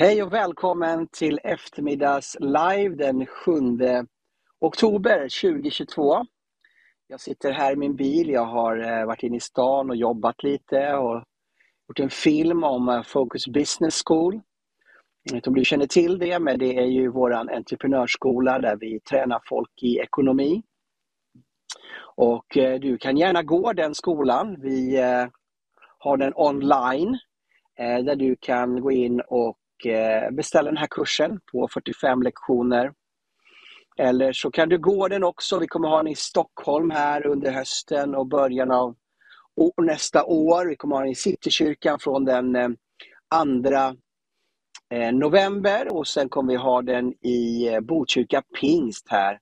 Hej och välkommen till eftermiddags live den 7 oktober 2022. Jag sitter här i min bil, jag har eh, varit inne i stan och jobbat lite och gjort en film om eh, Focus Business School. Jag vet inte om du känner till det, men det är ju vår entreprenörsskola där vi tränar folk i ekonomi. Och eh, du kan gärna gå den skolan. Vi har den online där du kan gå in och och eh, beställa den här kursen på 45 lektioner. Eller så kan du gå den också. Vi kommer ha den i Stockholm här under hösten och början av nästa år. Vi kommer ha den i Citykyrkan från den eh, 2 eh, november och sen kommer vi ha den i Botkyrka Pingst här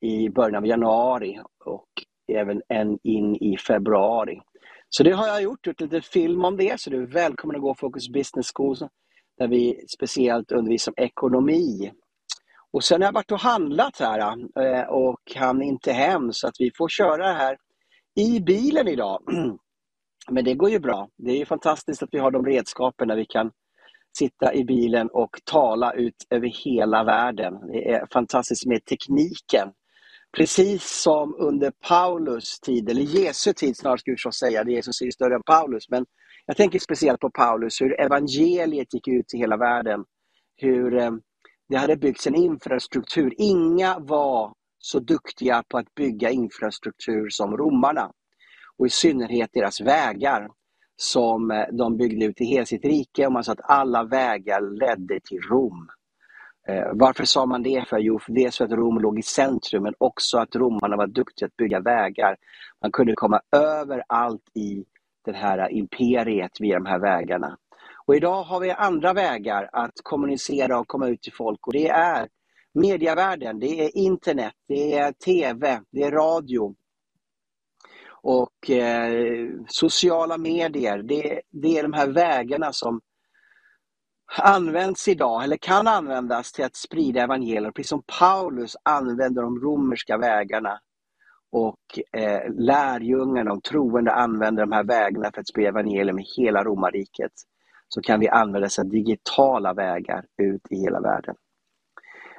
i början av januari och även en in i februari. Så det har jag gjort, gjort lite film om det, så du är välkommen att gå Focus Business School där vi speciellt undervisar om ekonomi. Och sen har jag varit och handlat här eh, och kan inte hem så att vi får köra det här i bilen idag. Men det går ju bra. Det är ju fantastiskt att vi har de redskapen där vi kan sitta i bilen och tala ut över hela världen. Det är fantastiskt med tekniken. Precis som under Paulus tid, eller Jesu tid snarare skulle jag säga, Jesus är större än Paulus, men jag tänker speciellt på Paulus, hur evangeliet gick ut till hela världen. Hur eh, det hade byggts en infrastruktur. Inga var så duktiga på att bygga infrastruktur som romarna. Och i synnerhet deras vägar som eh, de byggde ut i hela sitt rike och man sa att alla vägar ledde till Rom. Eh, varför sa man det? För? Jo, för dels för att Rom låg i centrum men också att romarna var duktiga att bygga vägar. Man kunde komma överallt i det här imperiet via de här vägarna. Och idag har vi andra vägar att kommunicera och komma ut till folk och det är medievärlden, det är internet, det är TV, det är radio och eh, sociala medier. Det, det är de här vägarna som används idag, eller kan användas till att sprida evangeliet. Precis som Paulus använder de romerska vägarna och eh, lärjungarna, de troende, använder de här vägarna för att sprida evangelium i hela romarriket. Så kan vi använda dessa digitala vägar ut i hela världen.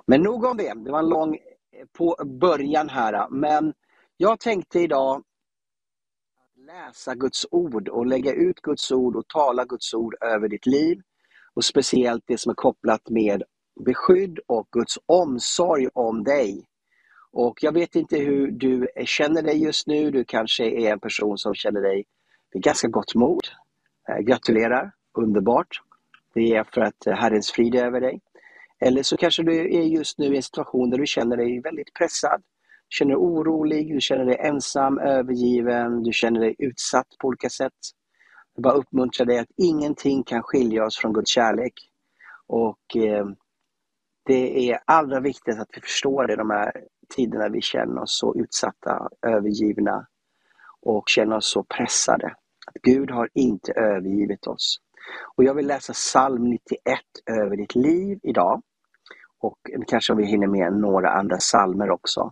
Men nog om det, det var en lång eh, på början här. Men jag tänkte idag läsa Guds ord och lägga ut Guds ord och tala Guds ord över ditt liv. Och speciellt det som är kopplat med beskydd och Guds omsorg om dig. Och jag vet inte hur du känner dig just nu. Du kanske är en person som känner dig med ganska gott mod. Eh, gratulerar, underbart. Det är för att Herrens frid är över dig. Eller så kanske du är just nu i en situation där du känner dig väldigt pressad. Du känner dig orolig, du känner dig ensam, övergiven, du känner dig utsatt på olika sätt. Jag bara uppmuntrar dig att ingenting kan skilja oss från Guds kärlek. Och eh, det är allra viktigast att vi förstår det de här tiderna vi känner oss så utsatta, övergivna och känner oss så pressade. Att Gud har inte övergivit oss. Och jag vill läsa psalm 91 över ditt liv idag. Och kanske om vi hinner med några andra psalmer också.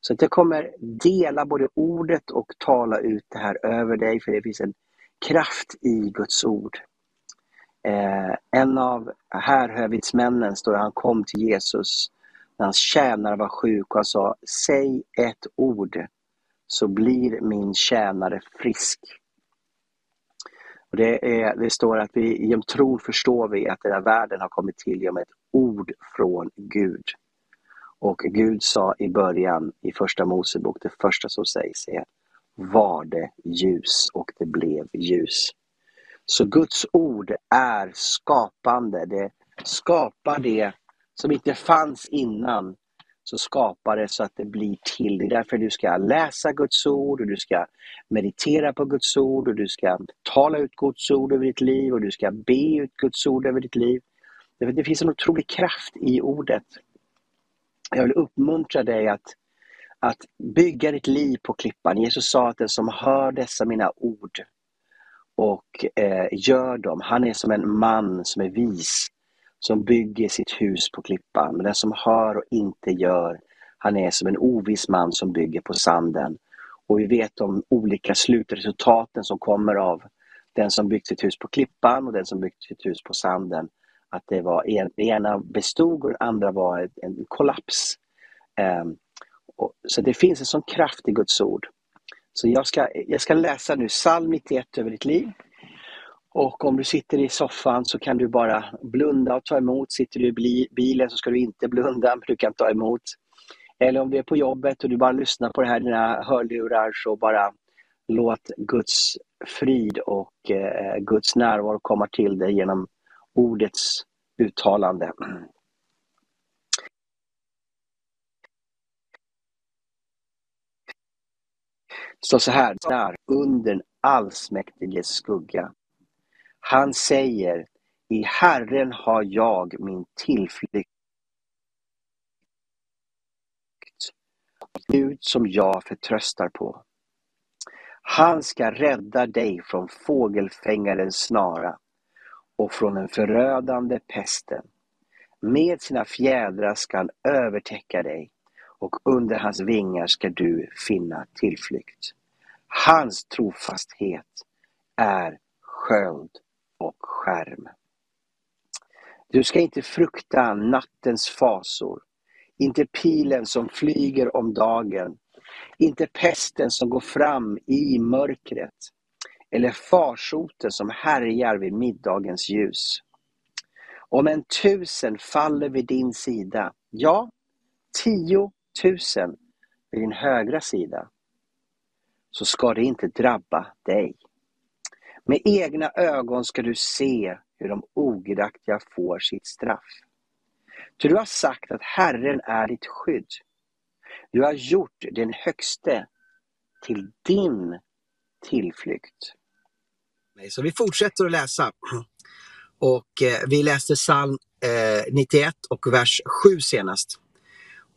Så att jag kommer dela både ordet och tala ut det här över dig, för det finns en kraft i Guds ord. Eh, en av härhövitsmännen står han kom till Jesus när hans tjänare var sjuk och han sa Säg ett ord så blir min tjänare frisk. Och det, är, det står att vi genom tron förstår vi att den här världen har kommit till genom ett ord från Gud. Och Gud sa i början i första Mosebok, det första som sägs är var det ljus och det blev ljus. Så Guds ord är skapande. Det skapar det som inte fanns innan. Så skapar det så att det blir till. Det är därför du ska läsa Guds ord och du ska meditera på Guds ord och du ska tala ut Guds ord över ditt liv och du ska be ut Guds ord över ditt liv. Det finns en otrolig kraft i ordet. Jag vill uppmuntra dig att, att bygga ditt liv på klippan. Jesus sa att den som hör dessa mina ord och eh, gör dem. Han är som en man som är vis, som bygger sitt hus på klippan. Men den som hör och inte gör, han är som en oviss man som bygger på sanden. Och vi vet om olika slutresultaten som kommer av den som byggt sitt hus på klippan och den som byggt sitt hus på sanden. att det var en, det ena bestod och det andra var en, en kollaps. Um, så det finns en sån kraft i Guds ord. Så jag ska, jag ska läsa nu psalm 91 över ditt liv. Och om du sitter i soffan så kan du bara blunda och ta emot. Sitter du i bilen så ska du inte blunda, men du kan ta emot. Eller om du är på jobbet och du bara lyssnar på det här i dina hörlurar så bara låt Guds frid och eh, Guds närvaro komma till dig genom ordets uttalande. Det står så här, där, under den allsmäktiges skugga. Han säger, i Herren har jag min tillflykt. Gud som jag förtröstar på. Han ska rädda dig från fågelfängarens snara och från den förödande pesten. Med sina fjädrar ska han övertäcka dig och under hans vingar ska du finna tillflykt. Hans trofasthet är sköld och skärm. Du ska inte frukta nattens fasor, inte pilen som flyger om dagen, inte pesten som går fram i mörkret, eller farsoten som härjar vid middagens ljus. Om en tusen faller vid din sida, ja, tio tusen vid din högra sida, så ska det inte drabba dig. Med egna ögon ska du se hur de ogudaktiga får sitt straff. Ty du har sagt att Herren är ditt skydd. Du har gjort den högste till din tillflykt. Så vi fortsätter att läsa. Och eh, vi läste psalm eh, 91 och vers 7 senast.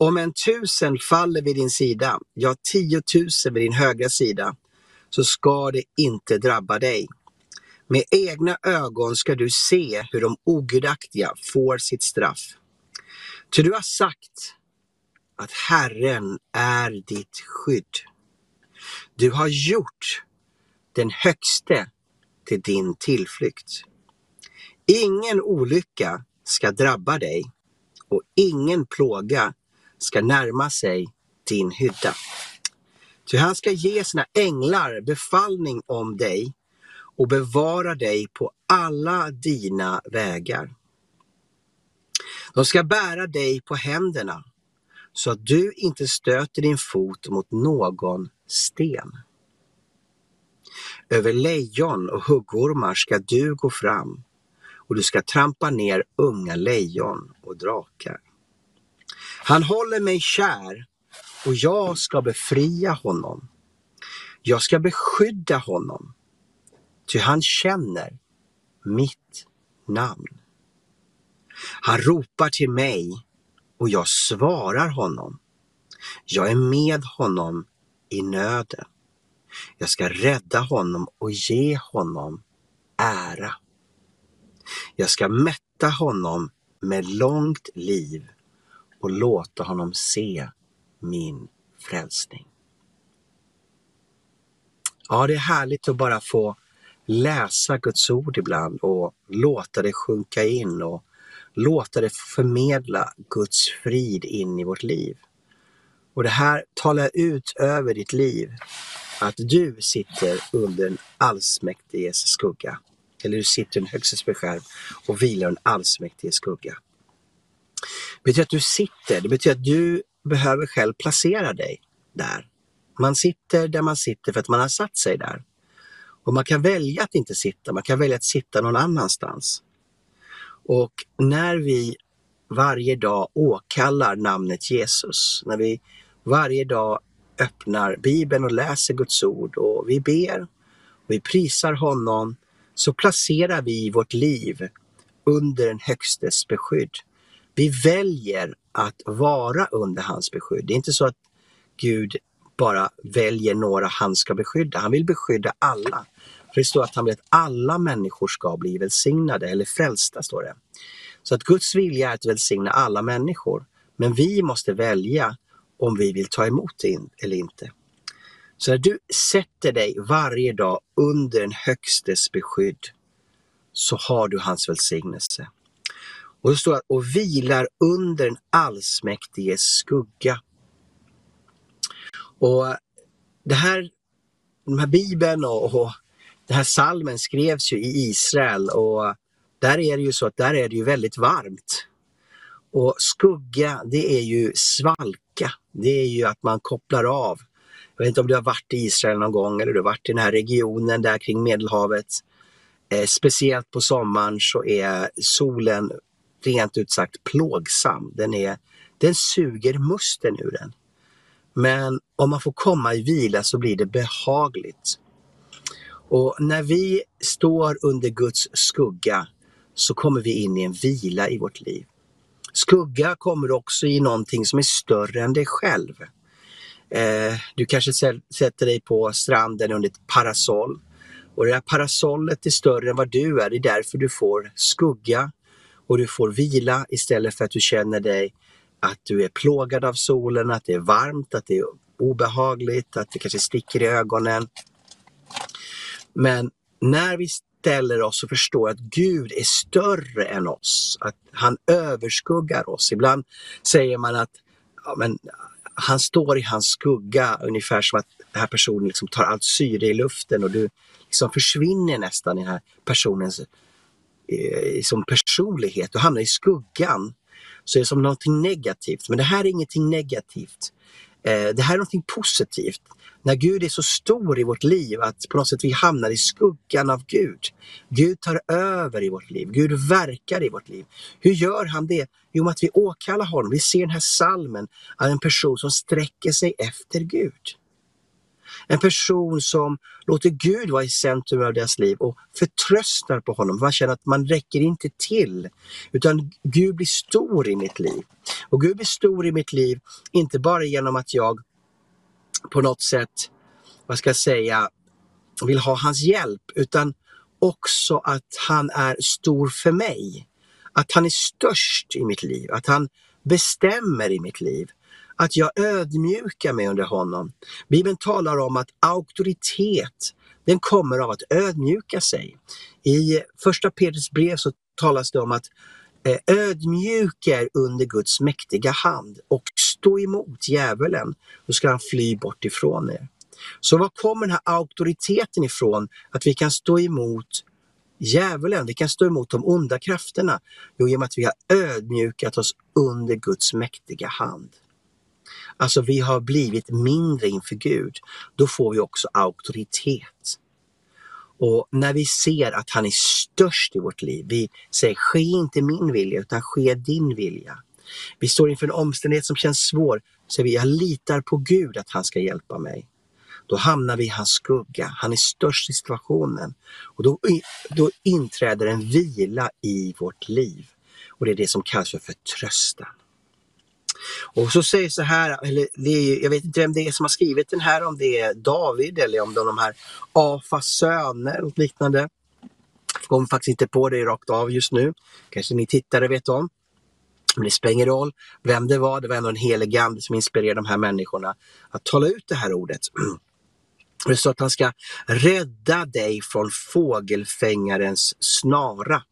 Om en tusen faller vid din sida, ja tiotusen vid din högra sida, så ska det inte drabba dig. Med egna ögon ska du se hur de ogudaktiga får sitt straff. Ty du har sagt att Herren är ditt skydd. Du har gjort den högste till din tillflykt. Ingen olycka ska drabba dig och ingen plåga ska närma sig din hydda. Ty han ska ge sina änglar befallning om dig och bevara dig på alla dina vägar. De ska bära dig på händerna så att du inte stöter din fot mot någon sten. Över lejon och huggormar ska du gå fram och du ska trampa ner unga lejon och drakar. Han håller mig kär och jag ska befria honom. Jag ska beskydda honom, ty han känner mitt namn. Han ropar till mig och jag svarar honom. Jag är med honom i nöden. Jag ska rädda honom och ge honom ära. Jag ska mätta honom med långt liv och låta honom se min frälsning. Ja, det är härligt att bara få läsa Guds ord ibland och låta det sjunka in och låta det förmedla Guds frid in i vårt liv. Och det här talar ut över ditt liv, att du sitter under en allsmäktiges skugga. Eller du sitter i en högstes beskärm och vilar en allsmäktiges skugga. Det betyder att du sitter, det betyder att du behöver själv placera dig där. Man sitter där man sitter för att man har satt sig där. Och man kan välja att inte sitta, man kan välja att sitta någon annanstans. Och när vi varje dag åkallar namnet Jesus, när vi varje dag öppnar Bibeln och läser Guds ord och vi ber och vi prisar honom, så placerar vi vårt liv under den högstes beskydd. Vi väljer att vara under hans beskydd. Det är inte så att Gud bara väljer några han ska beskydda. Han vill beskydda alla. För det står att han vill att alla människor ska bli välsignade eller frälsta, står det. Så att Guds vilja är att välsigna alla människor. Men vi måste välja om vi vill ta emot det eller inte. Så när du sätter dig varje dag under den högstes beskydd så har du hans välsignelse. Och det står att och vilar under den allsmäktiges skugga. Och det här, den här bibeln och, och den här salmen skrevs ju i Israel och där är det ju så att där är det ju väldigt varmt. Och skugga, det är ju svalka. Det är ju att man kopplar av. Jag vet inte om du har varit i Israel någon gång eller du har varit i den här regionen där kring Medelhavet. Eh, speciellt på sommaren så är solen rent ut sagt plågsam. Den, är, den suger musten ur den. Men om man får komma i vila så blir det behagligt. Och när vi står under Guds skugga så kommer vi in i en vila i vårt liv. Skugga kommer också i någonting som är större än dig själv. Eh, du kanske sätter dig på stranden under ett parasoll och det här parasollet är större än vad du är. Det är därför du får skugga och du får vila istället för att du känner dig att du är plågad av solen, att det är varmt, att det är obehagligt, att det kanske sticker i ögonen. Men när vi ställer oss och förstår att Gud är större än oss, att han överskuggar oss. Ibland säger man att ja, men, han står i hans skugga ungefär som att den här personen liksom tar allt syre i luften och du liksom försvinner nästan i den här personens Eh, som personlighet. och hamnar i skuggan. Så är det som någonting negativt. Men det här är ingenting negativt. Eh, det här är någonting positivt när Gud är så stor i vårt liv att på något sätt vi hamnar i skuggan av Gud. Gud tar över i vårt liv. Gud verkar i vårt liv. Hur gör han det? Jo, att vi åkallar honom. Vi ser den här salmen av en person som sträcker sig efter Gud. En person som låter Gud vara i centrum av deras liv och förtröstar på honom. Man känner att man räcker inte till. Utan Gud blir stor i mitt liv. Och Gud blir stor i mitt liv, inte bara genom att jag på något sätt, vad ska jag säga, vill ha hans hjälp utan också att han är stor för mig. Att han är störst i mitt liv, att han bestämmer i mitt liv. Att jag ödmjukar mig under honom. Bibeln talar om att auktoritet, den kommer av att ödmjuka sig. I första Petrus brev så talas det om att eh, ödmjuka er under Guds mäktiga hand och stå emot djävulen, då ska han fly bort ifrån er. Så var kommer den här auktoriteten ifrån? Att vi kan stå emot djävulen, vi kan stå emot de onda krafterna. Jo, genom att vi har ödmjukat oss under Guds mäktiga hand. Alltså vi har blivit mindre inför Gud. Då får vi också auktoritet. Och när vi ser att han är störst i vårt liv, vi säger ske inte min vilja utan ske din vilja. Vi står inför en omständighet som känns svår, så vi jag litar på Gud att han ska hjälpa mig. Då hamnar vi i hans skugga, han är störst i situationen. Och då, då inträder en vila i vårt liv. Och det är det som kallas för förtröstan. Och så säger så här, eller är, jag vet inte vem det är som har skrivit den här, om det är David eller om det är de här Afas söner och liknande. Jag kommer faktiskt inte på det rakt av just nu. Kanske ni tittare vet om. Men det spelar ingen roll vem det var, det var ändå en helig ande som inspirerade de här människorna att tala ut det här ordet. Det står att han ska rädda dig från fågelfängarens snara.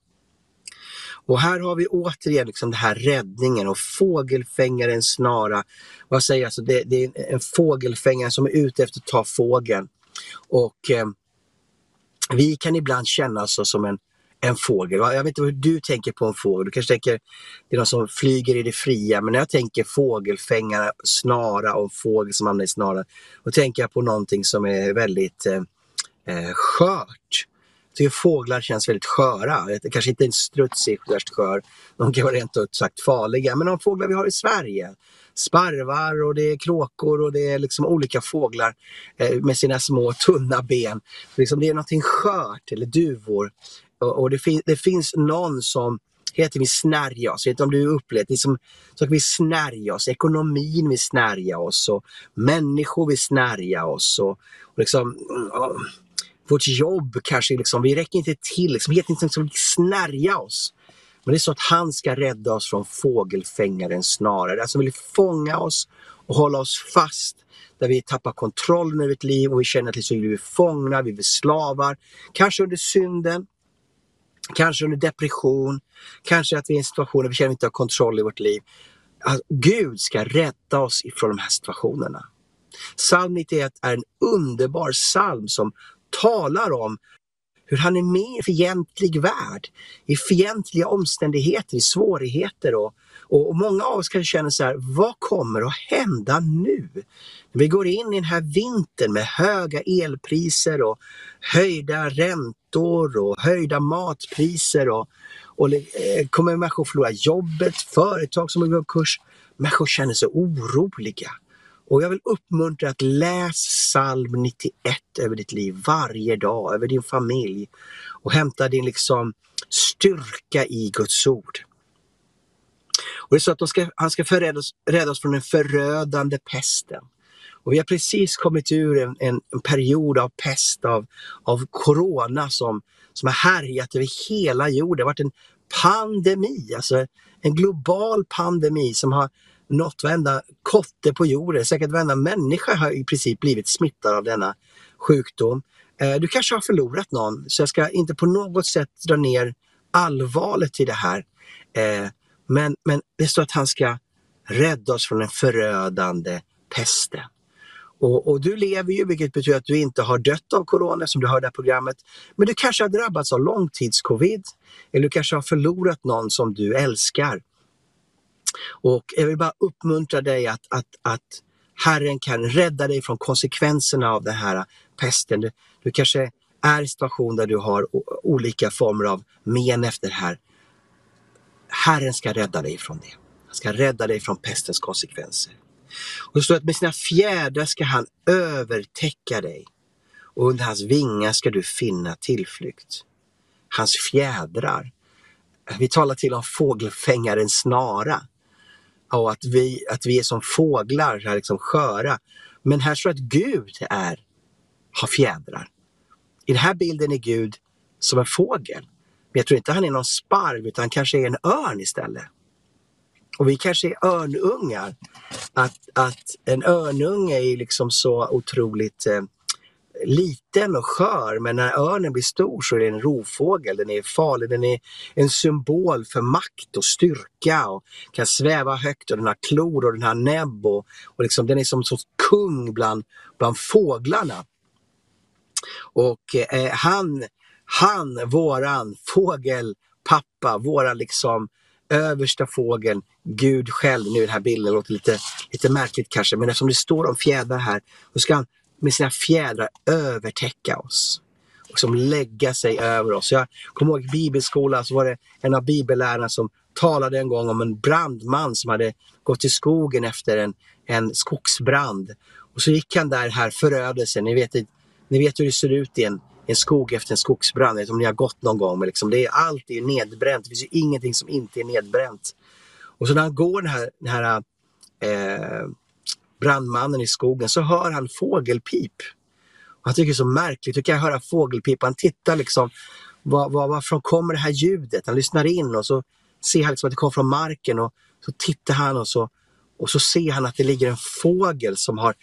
Och här har vi återigen liksom den här räddningen och fågelfängarens snara. Vad säger jag? Alltså det, det, är en fågelfängare som är ute efter att ta fågeln. Och eh, vi kan ibland känna oss som en en fågel. Jag vet inte hur du tänker på en fågel. Du kanske tänker det är någon som flyger i det fria. Men när jag tänker fågelfängare, snara och fågel som hamnar i snaran. Då tänker jag på någonting som är väldigt eh, eh skört. Tycker fåglar känns väldigt sköra. Kanske inte en struts är värst skör. De kan vara rent ut sagt farliga. Men de fåglar vi har i Sverige. Sparvar och det är kråkor och det är liksom olika fåglar eh, med sina små tunna ben. Liksom det är någonting skört, eller duvor. Och, det, fin det, finns någon som heter vi snärja oss. Jag vet inte om du upplevt det. Som, så vi snärja oss. Ekonomin vill snärja oss och människor vill snärja oss. Och, och liksom, mm, och, vårt jobb kanske, liksom, vi räcker inte till. Liksom, helt enkelt liksom, snärja oss. Men det är så att han ska rädda oss från fågelfängaren snarare. Alltså vill fånga oss och hålla oss fast där vi tappar kontrollen över ett liv och vi känner att liksom vi är fångna, vi blir slavar. Kanske under synden, kanske under depression, kanske att vi är i en situation där vi känner att vi inte har kontroll i vårt liv. Alltså, Gud ska rädda oss ifrån de här situationerna. Psalm 91 är en underbar psalm som talar om hur han är med i en fientlig värld, i fientliga omständigheter, i svårigheter. Och, och, och många av oss kanske känner så här, vad kommer att hända nu? När vi går in i den här vintern med höga elpriser och höjda räntor och höjda matpriser och, och eh, kommer människor förlora jobbet, företag som går i kurs. Människor känner sig oroliga. Och jag vill uppmuntra att läs psalm 91 över ditt liv varje dag, över din familj och hämta din liksom styrka i Guds ord. Och det är så att ska, han ska rädda oss, från den förödande pesten. Och vi har precis kommit ur en, en, en, period av pest, av, av corona som, som har härjat över hela jorden. Det har varit en pandemi, alltså en global pandemi som har nått varenda kotte på jorden. Säkert varenda människa har i princip blivit smittad av denna sjukdom. Eh, du kanske har förlorat någon, så jag ska inte på något sätt dra ner allvaret i det här. Eh, men, men det står att han ska rädda oss från den förödande pesten. Och, och, du lever ju, vilket betyder att du inte har dött av corona som du hörde i programmet. Men du kanske har drabbats av långtidscovid. Eller du kanske har förlorat någon som du älskar. Och jag vill bara uppmuntra dig att, att, att Herren kan rädda dig från konsekvenserna av den här pesten. Du, du kanske är i en situation där du har olika former av men efter det här. Herren ska rädda dig från det. Han ska rädda dig från pestens konsekvenser. Och det står att med sina fjädrar ska han övertäcka dig och under hans vingar ska du finna tillflykt. Hans fjädrar. Vi talar till om fågelfängarens snara och att vi, att vi är som fåglar, här liksom sköra. Men här står att Gud är, har fjädrar. I den här bilden är Gud som en fågel. Men jag tror inte han är någon sparv utan han kanske är en örn istället. Och vi kanske är örnungar. Att, att en örnunge är liksom så otroligt eh, liten och skör men när örnen blir stor så är det en rovfågel. Den är farlig, den är en symbol för makt och styrka och kan sväva högt och den har klor och den har näbb och, och liksom, den är som, som kung bland, bland fåglarna. Och eh, han, han, våran fågelpappa, våran liksom översta fågeln, Gud själv, nu i den här bilden, låter lite, lite märkligt kanske, men eftersom det står om fjädrar här, så ska han med sina fjädrar övertäcka oss. Och som lägga sig över oss. Jag kommer ihåg i bibelskolan så var det en av bibellärarna som talade en gång om en brandman som hade gått i skogen efter en, en skogsbrand. Och så gick han där här förödelsen. Ni vet, ni vet hur det ser ut i en, en skog efter en skogsbrand. Vet om ni har gått någon gång. Men liksom det är, allt är nedbränt. Det finns ju ingenting som inte är nedbränt. Och så när han går den här, den här eh, brandmannen i skogen så hör han fågelpip. Och han tycker det är så märkligt, hur kan jag höra fågelpip? Han tittar liksom, var, var, varifrån kommer det här ljudet? Han lyssnar in och så ser han liksom att det kommer från marken och så tittar han och så, och så ser han att det ligger en fågel som har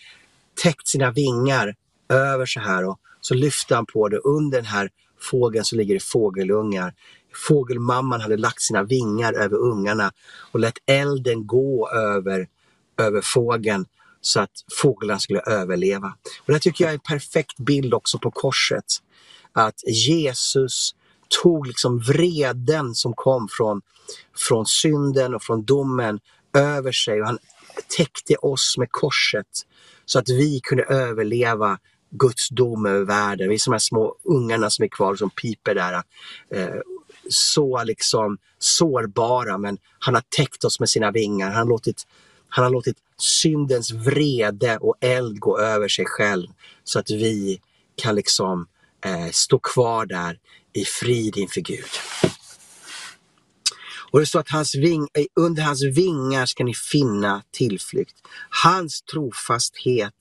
täckt sina vingar över så här och så lyfter han på det. Under den här fågeln så ligger det fågelungar. Fågelmamman hade lagt sina vingar över ungarna och lät elden gå över, över fågeln så att fåglarna skulle överleva. Och det tycker jag är en perfekt bild också på korset. Att Jesus tog liksom vreden som kom från, från synden och från domen över sig och han täckte oss med korset så att vi kunde överleva Guds dom över världen. Vi är som de små ungarna som är kvar som piper där. Eh, så liksom sårbara men han har täckt oss med sina vingar. Han har låtit, han har låtit syndens vrede och eld gå över sig själv så att vi kan liksom eh, stå kvar där i frid inför Gud. Och det står att hans ving, eh, under hans vingar ska ni finna tillflykt. Hans trofasthet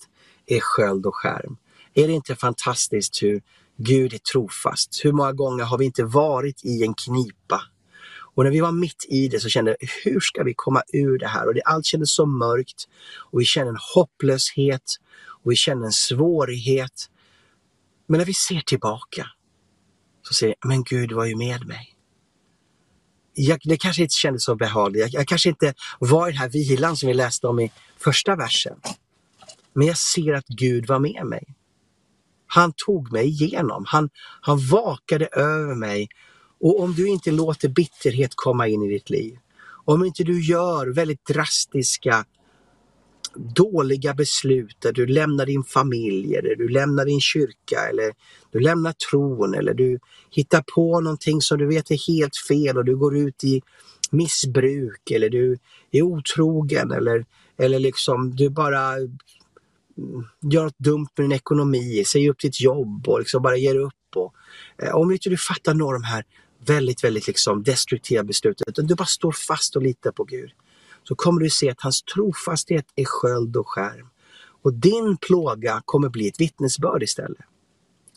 är sköld och skärm. Är det inte fantastiskt hur Gud är trofast? Hur många gånger har vi inte varit i en knipa? Och när vi var mitt i det så kände vi, hur ska vi komma ur det här? Och det, allt kändes så mörkt och vi kände en hopplöshet och vi kände en svårighet. Men när vi ser tillbaka så säger jag, men Gud var ju med mig. jag, det kanske inte kändes så behagligt. Jag, jag kanske inte var i den här vilan som vi läste om i första versen. Men jag ser att Gud var med mig. Han tog mig igenom. Han, han vakade över mig. Och om du inte låter bitterhet komma in i ditt liv, om inte du gör väldigt drastiska dåliga beslut där du lämnar din familj eller du lämnar din kyrka eller du lämnar tron eller du hittar på någonting som du vet är helt fel och du går ut i missbruk eller du är otrogen eller, eller liksom du bara mm, gör något dumt med din ekonomi, säger upp ditt jobb och liksom bara ger upp. Och, eh, om inte du fattar några av de här väldigt, väldigt liksom destruktiva beslut. utan du bara står fast och litar på Gud, så kommer du se att hans trofasthet är sköld och skärm. Och din plåga kommer bli ett vittnesbörd istället.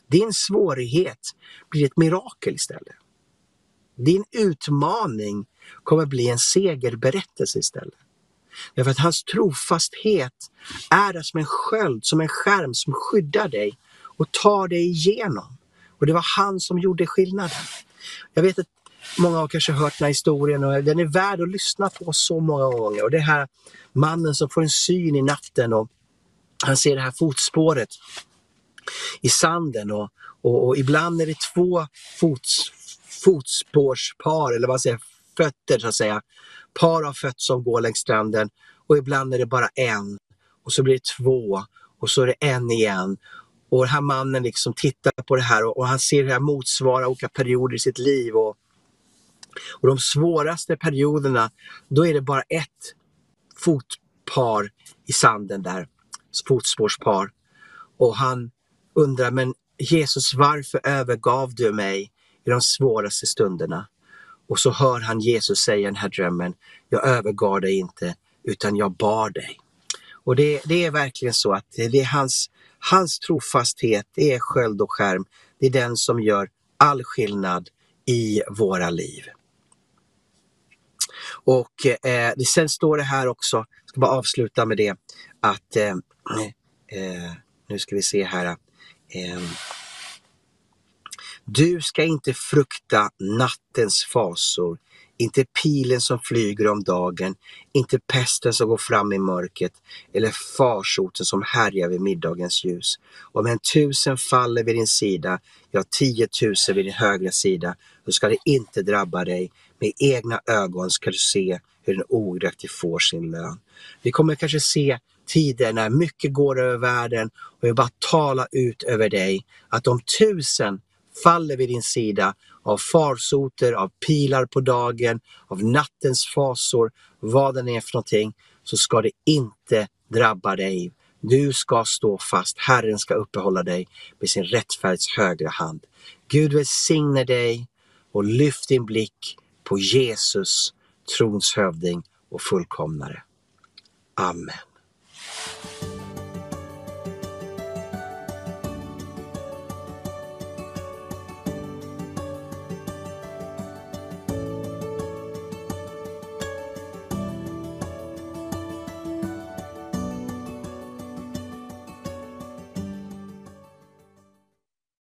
Din svårighet blir ett mirakel istället. Din utmaning kommer bli en segerberättelse istället. Därför att hans trofasthet är som en sköld, som en skärm som skyddar dig och tar dig igenom. Och det var han som gjorde skillnaden. Jag vet att många har kanske hört den här historien och den är värd att lyssna på så många gånger. Och det här mannen som får en syn i natten och han ser det här fotspåret i sanden och, och, och ibland är det två fots, fotspårspar, eller vad säger fötter så att säga. Par av fötter som går längs stranden och ibland är det bara en och så blir det två och så är det en igen. Och den här mannen liksom tittar på det här och, och han ser det här motsvara olika perioder i sitt liv. Och, och de svåraste perioderna, då är det bara ett fotpar i sanden där, fotspårspar. Och han undrar, men Jesus, varför övergav du mig i de svåraste stunderna? Och så hör han Jesus säga den här drömmen, jag övergav dig inte, utan jag bar dig. Och det, det är verkligen så att det är hans, hans trofasthet, det är sköld och skärm, det är den som gör all skillnad i våra liv. Och eh, sen står det här också, jag ska bara avsluta med det, att eh, eh, nu ska vi se här. Eh, du ska inte frukta nattens fasor, inte pilen som flyger om dagen, inte pesten som går fram i mörkret eller farsoten som härjar vid middagens ljus. Om en tusen faller vid din sida, ja tiotusen vid din högra sida, då ska det inte drabba dig. Med egna ögon ska du se hur den ogräktige får sin lön. Vi kommer kanske se tider när mycket går över världen och jag bara talar ut över dig att om tusen faller vid din sida av farsoter, av pilar på dagen, av nattens fasor, vad den är för någonting, så ska det inte drabba dig. Du ska stå fast. Herren ska uppehålla dig med sin rättfärdighets högra hand. Gud välsigne dig och lyft din blick på Jesus, trons hövding och fullkomnare. Amen.